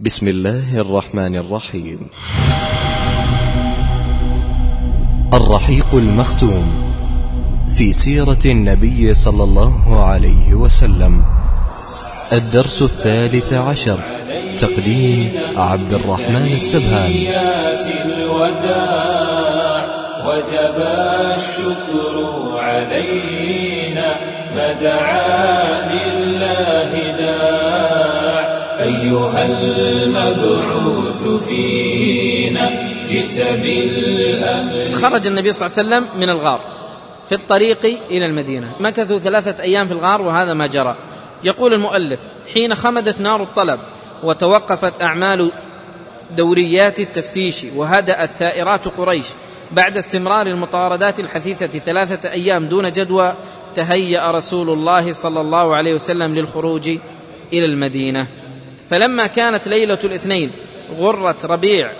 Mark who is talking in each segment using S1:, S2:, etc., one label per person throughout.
S1: بسم الله الرحمن الرحيم. الرحيق المختوم في سيرة النبي صلى الله عليه وسلم. الدرس الثالث عشر. تقديم عبد الرحمن السبهان.
S2: الوداع وجب الشكر علينا. ما دعا لله داع أيها المبعوث فينا جئت بالأمر
S3: خرج النبي صلى الله عليه وسلم من الغار في الطريق إلى المدينة. مكثوا ثلاثة أيام في الغار وهذا ما جرى. يقول المؤلف حين خمدت نار الطلب وتوقفت أعمال دوريات التفتيش وهدأت ثائرات قريش بعد استمرار المطاردات الحثيثة ثلاثة أيام دون جدوى تهيأ رسول الله صلى الله عليه وسلم للخروج إلى المدينة. فلما كانت ليلة الاثنين غرة ربيع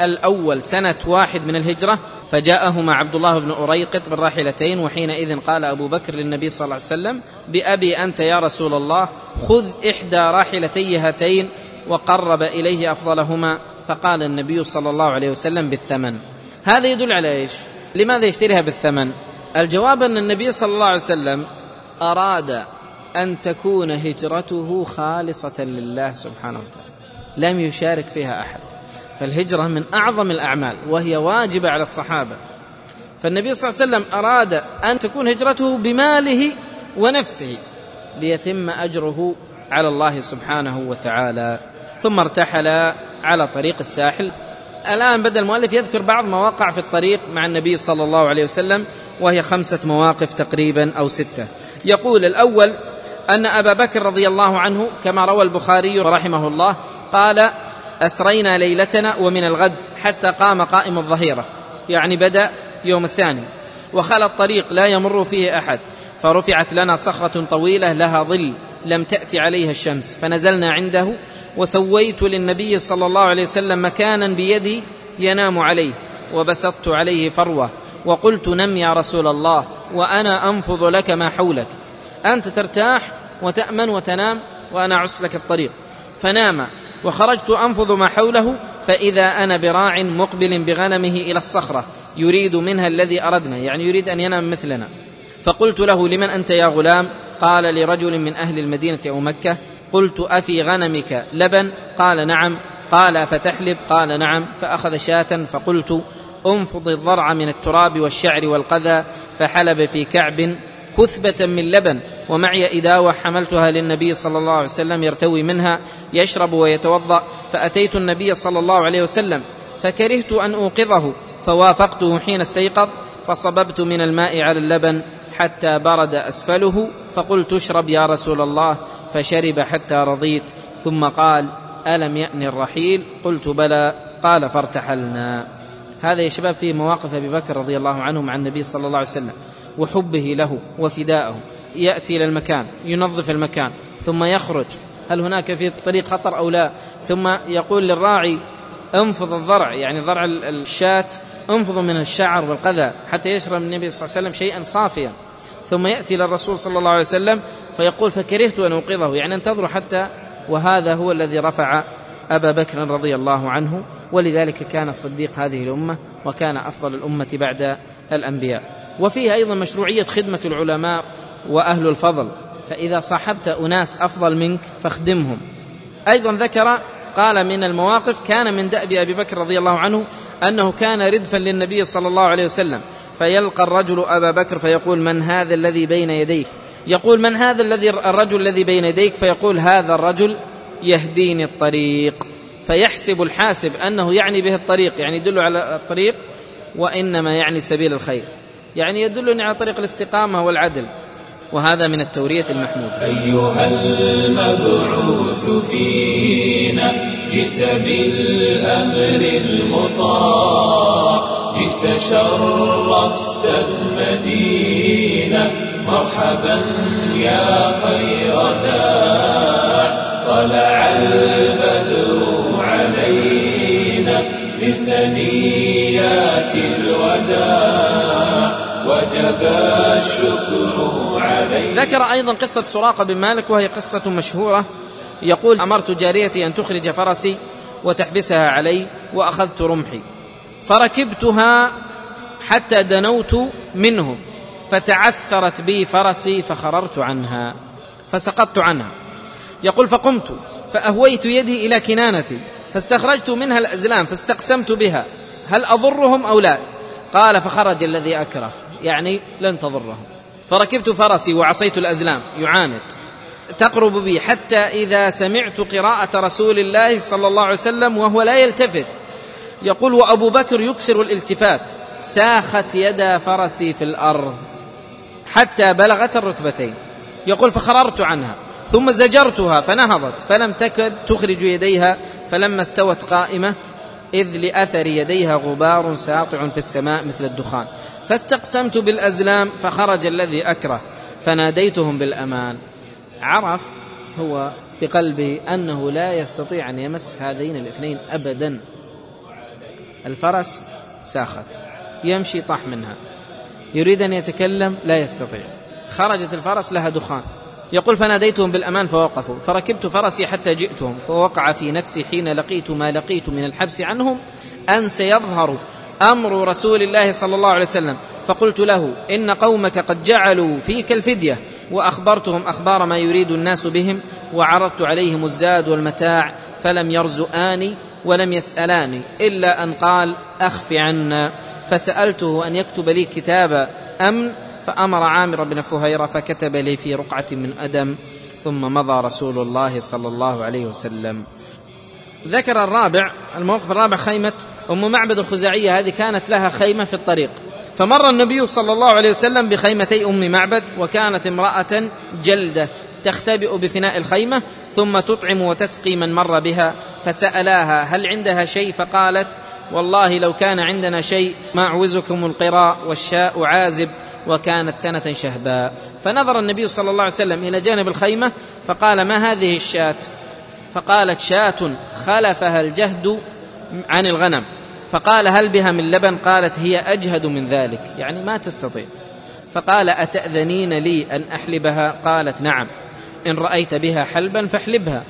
S3: الأول سنة واحد من الهجرة فجاءهما عبد الله بن أريقط بالراحلتين وحينئذ قال أبو بكر للنبي صلى الله عليه وسلم بأبي أنت يا رسول الله خذ إحدى راحلتي هاتين وقرب إليه أفضلهما فقال النبي صلى الله عليه وسلم بالثمن. هذا يدل على إيش؟ لماذا يشتريها بالثمن؟ الجواب أن النبي صلى الله عليه وسلم أراد أن تكون هجرته خالصة لله سبحانه وتعالى. لم يشارك فيها أحد. فالهجرة من أعظم الأعمال وهي واجبة على الصحابة. فالنبي صلى الله عليه وسلم أراد أن تكون هجرته بماله ونفسه ليتم أجره على الله سبحانه وتعالى. ثم ارتحل على طريق الساحل. الآن بدأ المؤلف يذكر بعض مواقع في الطريق مع النبي صلى الله عليه وسلم وهي خمسة مواقف تقريبا أو ستة. يقول الأول أن أبا بكر رضي الله عنه كما روى البخاري رحمه الله قال أسرينا ليلتنا ومن الغد حتى قام قائم الظهيرة. يعني بدأ يوم الثاني. وخلى الطريق لا يمر فيه أحد. فرفعت لنا صخرة طويلة لها ظل لم تأتي عليها الشمس. فنزلنا عنده وسويت للنبي صلى الله عليه وسلم مكانا بيدي ينام عليه وبسطت عليه فروة وقلت نم يا رسول الله وأنا أنفض لك ما حولك. أنت ترتاح وتأمن وتنام وأنا أعس لك الطريق. فنام وخرجت انفض ما حوله فإذا أنا براع مقبل بغنمه إلى الصخرة يريد منها الذي أردنا يعني يريد أن ينام مثلنا. فقلت له لمن أنت يا غلام؟ قال لرجل من أهل المدينة أو مكة. قلت أفي غنمك لبن؟ قال نعم. قال فتحلب قال نعم. فأخذ شاة فقلت أنفض الضرع من التراب والشعر والقذى فحلب في كعب كثبة من لبن ومعي إداوة حملتها للنبي صلى الله عليه وسلم يرتوي منها يشرب ويتوضأ فأتيت النبي صلى الله عليه وسلم فكرهت أن أوقظه فوافقته حين استيقظ فصببت من الماء على اللبن حتى برد أسفله فقلت اشرب يا رسول الله فشرب حتى رضيت ثم قال ألم يأن الرحيل؟ قلت بلى. قال فارتحلنا. هذا يا شباب في مواقف أبي بكر رضي الله عنه مع النبي صلى الله عليه وسلم. وحبه له وفدائه يأتي إلى المكان ينظف المكان ثم يخرج. هل هناك في الطريق خطر أو لا؟ ثم يقول للراعي انفض الضرع يعني ضرع الشاة انفضوا من الشعر والقذى حتى يشرب النبي صلى الله عليه وسلم شيئا صافيا. ثم يأتي إلى الرسول صلى الله عليه وسلم فيقول فكرهت أن أوقظه. يعني انتظروا حتى وهذا هو الذي رفع أبا بكر رضي الله عنه ولذلك كان صديق هذه الأمة وكان أفضل الأمة بعد الأنبياء. وفيه أيضا مشروعية خدمة العلماء وأهل الفضل فإذا صاحبت أناس أفضل منك فاخدمهم. أيضا ذكر قال من المواقف كان من دأب أبي بكر رضي الله عنه أنه كان ردفا للنبي صلى الله عليه وسلم فيلقى الرجل أبا بكر فيقول من هذا الذي بين يديك؟ يقول من هذا الذي الرجل الذي بين يديك؟ فيقول هذا الرجل يهديني الطريق. فيحسب الحاسب أنه يعني به الطريق يعني يدل على الطريق وإنما يعني سبيل الخير. يعني يدلني على طريق الاستقامة والعدل. وهذا من التورية المحموده
S2: أيها المبعوث فينا جئت بالأمر المطاع. جئت شرفت المدينة. مرحبا يا خير داع. طلع البدر علينا بثنيات الوداع وجب الشكر علينا.
S3: ذكر أيضا قصة سراقة بن مالك وهي قصة مشهورة. يقول أمرت جاريتي أن تخرج فرسي وتحبسها علي وأخذت رمحي. فركبتها حتى دنوت منهم فتعثرت بي فرسي فخررت عنها فسقطت عنها. يقول فقمت فأهويت يدي إلى كنانتي فاستخرجت منها الأزلام فاستقسمت بها هل أضرهم أو لا؟ قال فخرج الذي أكره يعني لن تضرهم. فركبت فرسي وعصيت الأزلام يعاند. تقرب بي حتى إذا سمعت قراءة رسول الله صلى الله عليه وسلم وهو لا يلتفت. يقول وأبو بكر يكثر الالتفات ساخت يدا فرسي في الأرض حتى بلغت الركبتين. يقول فخررت عنها ثم زجرتها فنهضت فلم تكد تخرج يديها فلما استوت قائمة إذ لأثر يديها غبار ساطع في السماء مثل الدخان. فاستقسمت بالأزلام فخرج الذي أكره فناديتهم بالأمان. عرف هو بقلبه أنه لا يستطيع أن يمس هذين الاثنين ابدا. الفرس ساخت يمشي طاح منها. يريد أن يتكلم لا يستطيع. خرجت الفرس لها دخان. يقول فناديتهم بالأمان فوقفوا فركبت فرسي حتى جئتهم فوقع في نفسي حين لقيت ما لقيت من الحبس عنهم أن سيظهر أمر رسول الله صلى الله عليه وسلم. فقلت له إن قومك قد جعلوا فيك الفدية وأخبرتهم أخبار ما يريد الناس بهم وعرضت عليهم الزاد والمتاع فلم يرزؤاني ولم يسألاني إلا أن قال أخف عنا. فسألته أن يكتب لي كتاب أمن فأمر عامر بن فهيرة فكتب لي في رقعة من أدم ثم مضى رسول الله صلى الله عليه وسلم. ذكر الرابع الموقف الرابع خيمة أم معبد الخزاعية هذه كانت لها خيمة في الطريق. فمر النبي صلى الله عليه وسلم بخيمتي أم معبد وكانت امرأة جلدة تختبئ بفناء الخيمة ثم تطعم وتسقي من مر بها فسألاها هل عندها شيء؟ فقالت والله لو كان عندنا شيء ما أعوزكم القراء والشاء عازب. وكانت سنة شهباء. فنظر النبي صلى الله عليه وسلم إلى جانب الخيمة فقال ما هذه الشاة؟ فقالت شاة خلفها الجهد عن الغنم. فقال هل بها من لبن؟ قالت هي أجهد من ذلك. يعني ما تستطيع. فقال أتأذنين لي أن أحلبها؟ قالت نعم. إن رأيت بها حلبا فاحلبها.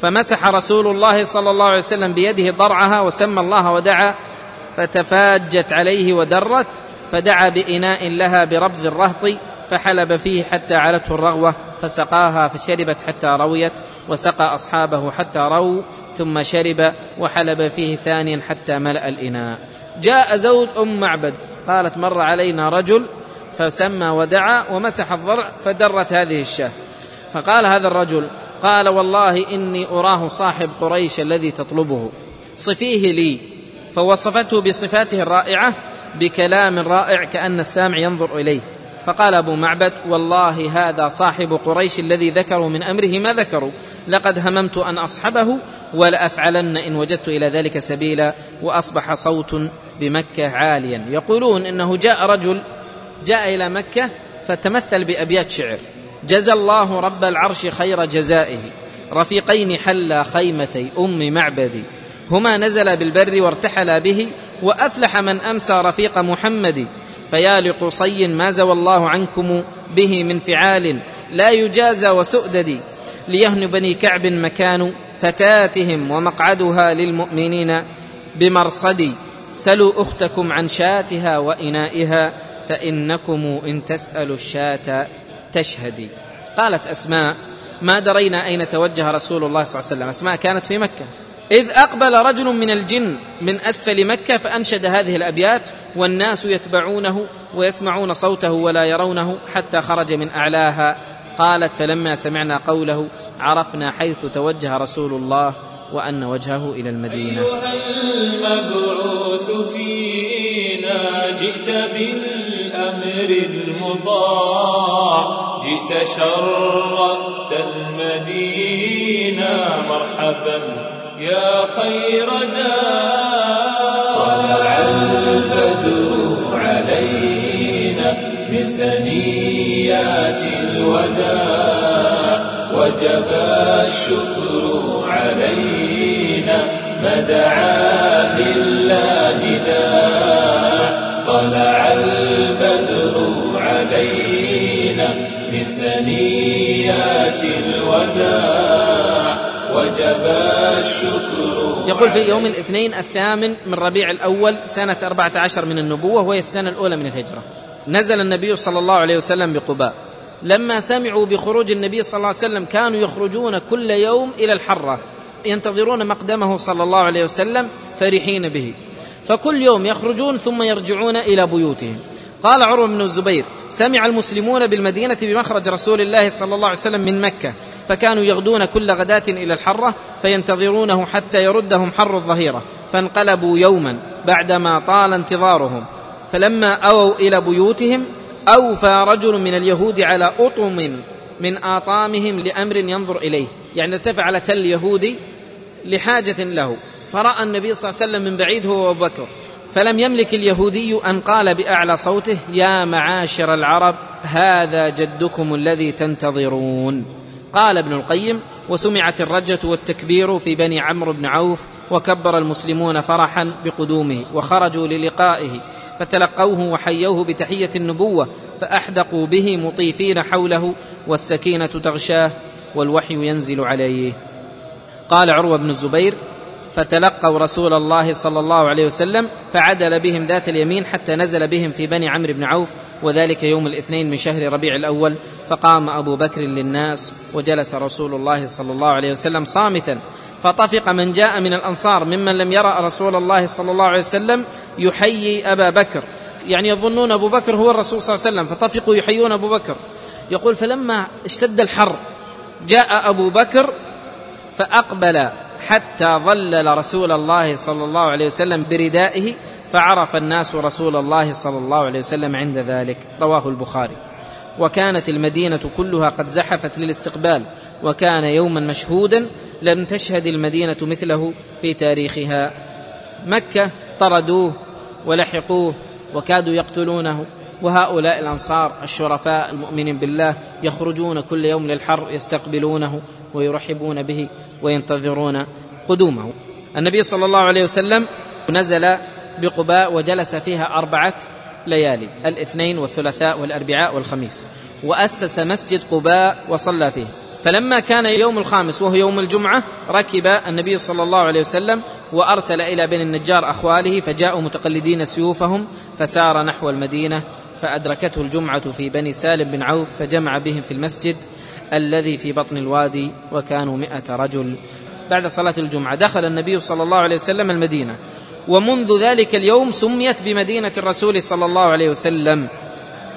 S3: فمسح رسول الله صلى الله عليه وسلم بيده ضرعها وسمى الله ودعا فتفاجت عليه ودرت. فدعا بإناء لها بربض الرهط فحلب فيه حتى علته الرغوة فسقاها فشربت حتى رويت وسقى أصحابه حتى رووا ثم شرب وحلب فيه ثانيا حتى ملأ الإناء. جاء زوج أم معبد قالت مر علينا رجل فسمى ودعا ومسح الضرع فدرت هذه الشاة. فقال هذا الرجل قال والله إني أراه صاحب قريش الذي تطلبه. صفيه لي فوصفته بصفاته الرائعة بكلام رائع كأن السامع ينظر إليه. فقال أبو معبد والله هذا صاحب قريش الذي ذكروا من أمره ما ذكروا. لقد هممت أن أصحبه ولأفعلن إن وجدت إلى ذلك سبيلا وأصبح صوت بمكة عاليا. يقولون إنه جاء رجل جاء إلى مكة فتمثل بأبيات شعر. جزى الله رب العرش خير جزائه. رفيقين حلا خيمتي أم معبدي. هما نزل بالبر وارتحلا به وأفلح من أمسى رفيق محمد. فيا لقصي ما زوى الله عنكم به من فعال لا يجازى وسؤدد. ليهن بني كعب مكان فتاتهم ومقعدها للمؤمنين بمرصد. سلوا أختكم عن شاتها وإنائها فإنكم إن تسألوا الشاة تشهدي قالت أسماء ما درينا أين توجه رسول الله صلى الله عليه وسلم؟ أسماء كانت في مكة. إذ أقبل رجل من الجن من أسفل مكة فأنشد هذه الأبيات والناس يتبعونه ويسمعون صوته ولا يرونه حتى خرج من أعلاها. قالت فلما سمعنا قوله عرفنا حيث توجه رسول الله وأن وجهه إلى المدينة.
S2: أيها المبعوث فينا جئت بالأمر المطاع جئت شرفت المدينة مرحبا. يا خير داع طلع البدر علينا من ثنيات الوداع. وجب الشكر علينا ما دعا لله داع. طلع البدر علينا من ثنيات الوداع. وجب الشكر.
S3: يقول في يوم الاثنين الثامن من ربيع الأول سنة أربعة عشر من النبوة وهي السنة الأولى من الهجرة. نزل النبي صلى الله عليه وسلم بقباء. لما سمعوا بخروج النبي صلى الله عليه وسلم كانوا يخرجون كل يوم إلى الحرة ينتظرون مقدمه صلى الله عليه وسلم فرحين به. فكل يوم يخرجون ثم يرجعون إلى بيوتهم. قال عروة بن الزبير سمع المسلمون بالمدينة بمخرج رسول الله صلى الله عليه وسلم من مكة فكانوا يغدون كل غداة إلى الحرة فينتظرونه حتى يردهم حر الظهيرة فانقلبوا يوما بعدما طال انتظارهم. فلما أووا إلى بيوتهم أوفى رجل من اليهود على أطم من آطامهم لأمر ينظر إليه. يعني ارتفع على تل يهودي لحاجة له. فرأى النبي صلى الله عليه وسلم من بعيد هو أبو بكر. فلم يملك اليهودي أن قال بأعلى صوته يا معاشر العرب هذا جدكم الذي تنتظرون. قال ابن القيم وسمعت الرجة والتكبير في بني عمرو بن عوف وكبر المسلمون فرحا بقدومه وخرجوا للقائه فتلقوه وحيوه بتحية النبوة فأحدقوا به مطيفين حوله والسكينة تغشاه والوحي ينزل عليه. قال عروة بن الزبير فتلقوا رسول الله صلى الله عليه وسلم فعدل بهم ذات اليمين حتى نزل بهم في بني عمرو بن عوف وذلك يوم الاثنين من شهر ربيع الأول. فقام أبو بكر للناس وجلس رسول الله صلى الله عليه وسلم صامتا. فطفق من جاء من الأنصار ممن لم يرى رسول الله صلى الله عليه وسلم يحيي أبا بكر. يعني يظنون أبو بكر هو الرسول صلى الله عليه وسلم فطفقوا يحيون أبو بكر. يقول فلما اشتد الحر جاء أبو بكر فأقبل حتى ظلل رسول الله صلى الله عليه وسلم بردائه فعرف الناس رسول الله صلى الله عليه وسلم عند ذلك. رواه البخاري. وكانت المدينة كلها قد زحفت للاستقبال وكان يوما مشهودا لم تشهد المدينة مثله في تاريخها. مكة طردوه ولحقوه وكادوا يقتلونه. وهؤلاء الأنصار الشرفاء المؤمنين بالله يخرجون كل يوم للحر يستقبلونه ويرحبون به وينتظرون قدومه. النبي صلى الله عليه وسلم نزل بقباء وجلس فيها أربعة ليالي الاثنين والثلاثاء والأربعاء والخميس وأسس مسجد قباء وصلى فيه. فلما كان يوم الخامس وهو يوم الجمعة ركب النبي صلى الله عليه وسلم وأرسل إلى بني النجار أخواله فجاءوا متقلدين سيوفهم فسار نحو المدينة فأدركته الجمعة في بني سالم بن عوف فجمع بهم في المسجد الذي في بطن الوادي وكانوا مئة رجل. بعد صلاة الجمعة دخل النبي صلى الله عليه وسلم المدينة ومنذ ذلك اليوم سميت بمدينة الرسول صلى الله عليه وسلم.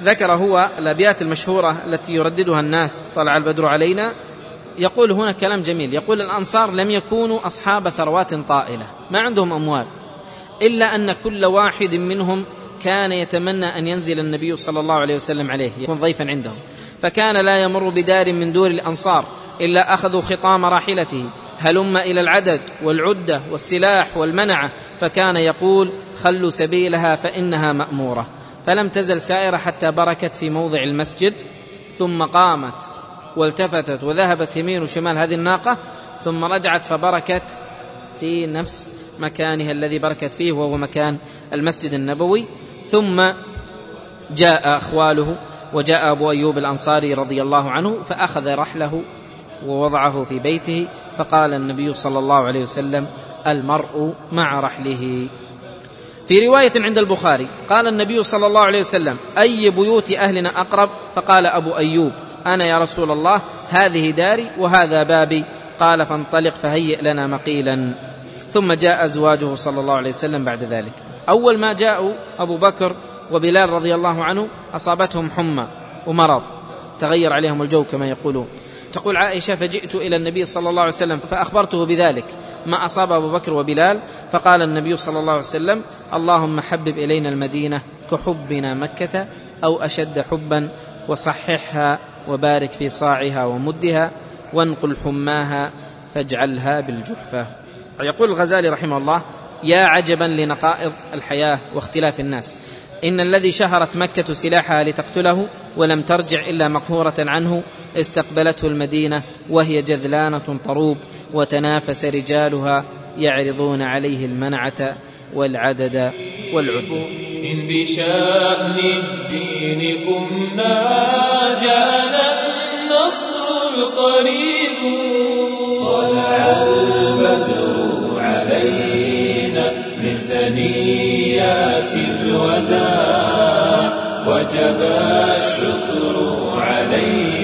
S3: ذكر هو الأبيات المشهورة التي يرددها الناس طلع البدر علينا. يقول هنا كلام جميل يقول الأنصار لم يكونوا أصحاب ثروات طائلة ما عندهم أموال إلا أن كل واحد منهم كان يتمنى أن ينزل النبي صلى الله عليه وسلم عليه يكون ضيفا عندهم. فكان لا يمر بدار من دور الأنصار إلا أخذوا خطام راحلته هلم إلى العدد والعدة والسلاح والمنعة فكان يقول خلوا سبيلها فإنها مأمورة. فلم تزل سائرة حتى بركت في موضع المسجد ثم قامت والتفتت وذهبت يمين وشمال هذه الناقة ثم رجعت فبركت في نفس مكانها الذي بركت فيه وهو مكان المسجد النبوي. ثم جاء أخواله وجاء أبو أيوب الأنصاري رضي الله عنه فأخذ رحله ووضعه في بيته فقال النبي صلى الله عليه وسلم المرء مع رحله. في رواية عند البخاري قال النبي صلى الله عليه وسلم أي بيوت أهلنا أقرب؟ فقال أبو أيوب أنا يا رسول الله هذه داري وهذا بابي. قال فانطلق فهيئ لنا مقيلا. ثم جاء أزواجه صلى الله عليه وسلم بعد ذلك. أول ما جاءوا أبو بكر وبلال رضي الله عنه أصابتهم حمى ومرض. تغير عليهم الجو كما يقولون. تقول عائشة فجئت إلى النبي صلى الله عليه وسلم فأخبرته بذلك. ما أصاب أبو بكر وبلال؟ فقال النبي صلى الله عليه وسلم اللهم حبب إلينا المدينة كحبنا مكة أو أشد حبا وصححها وبارك في صاعها ومدها وانقل حماها فاجعلها بالجحفة. يقول الغزالي رحمه الله يا عجبا لنقائض الحياة واختلاف الناس. إن الذي شهرت مكة سلاحها لتقتله ولم ترجع إلا مقهورة عنه استقبلته المدينة وهي جذلانة طروب وتنافس رجالها يعرضون عليه المنعة والعدد والعد.
S2: إن بشأن الدين قمنا جاءنا النصر القريب. وجب الشكر علينا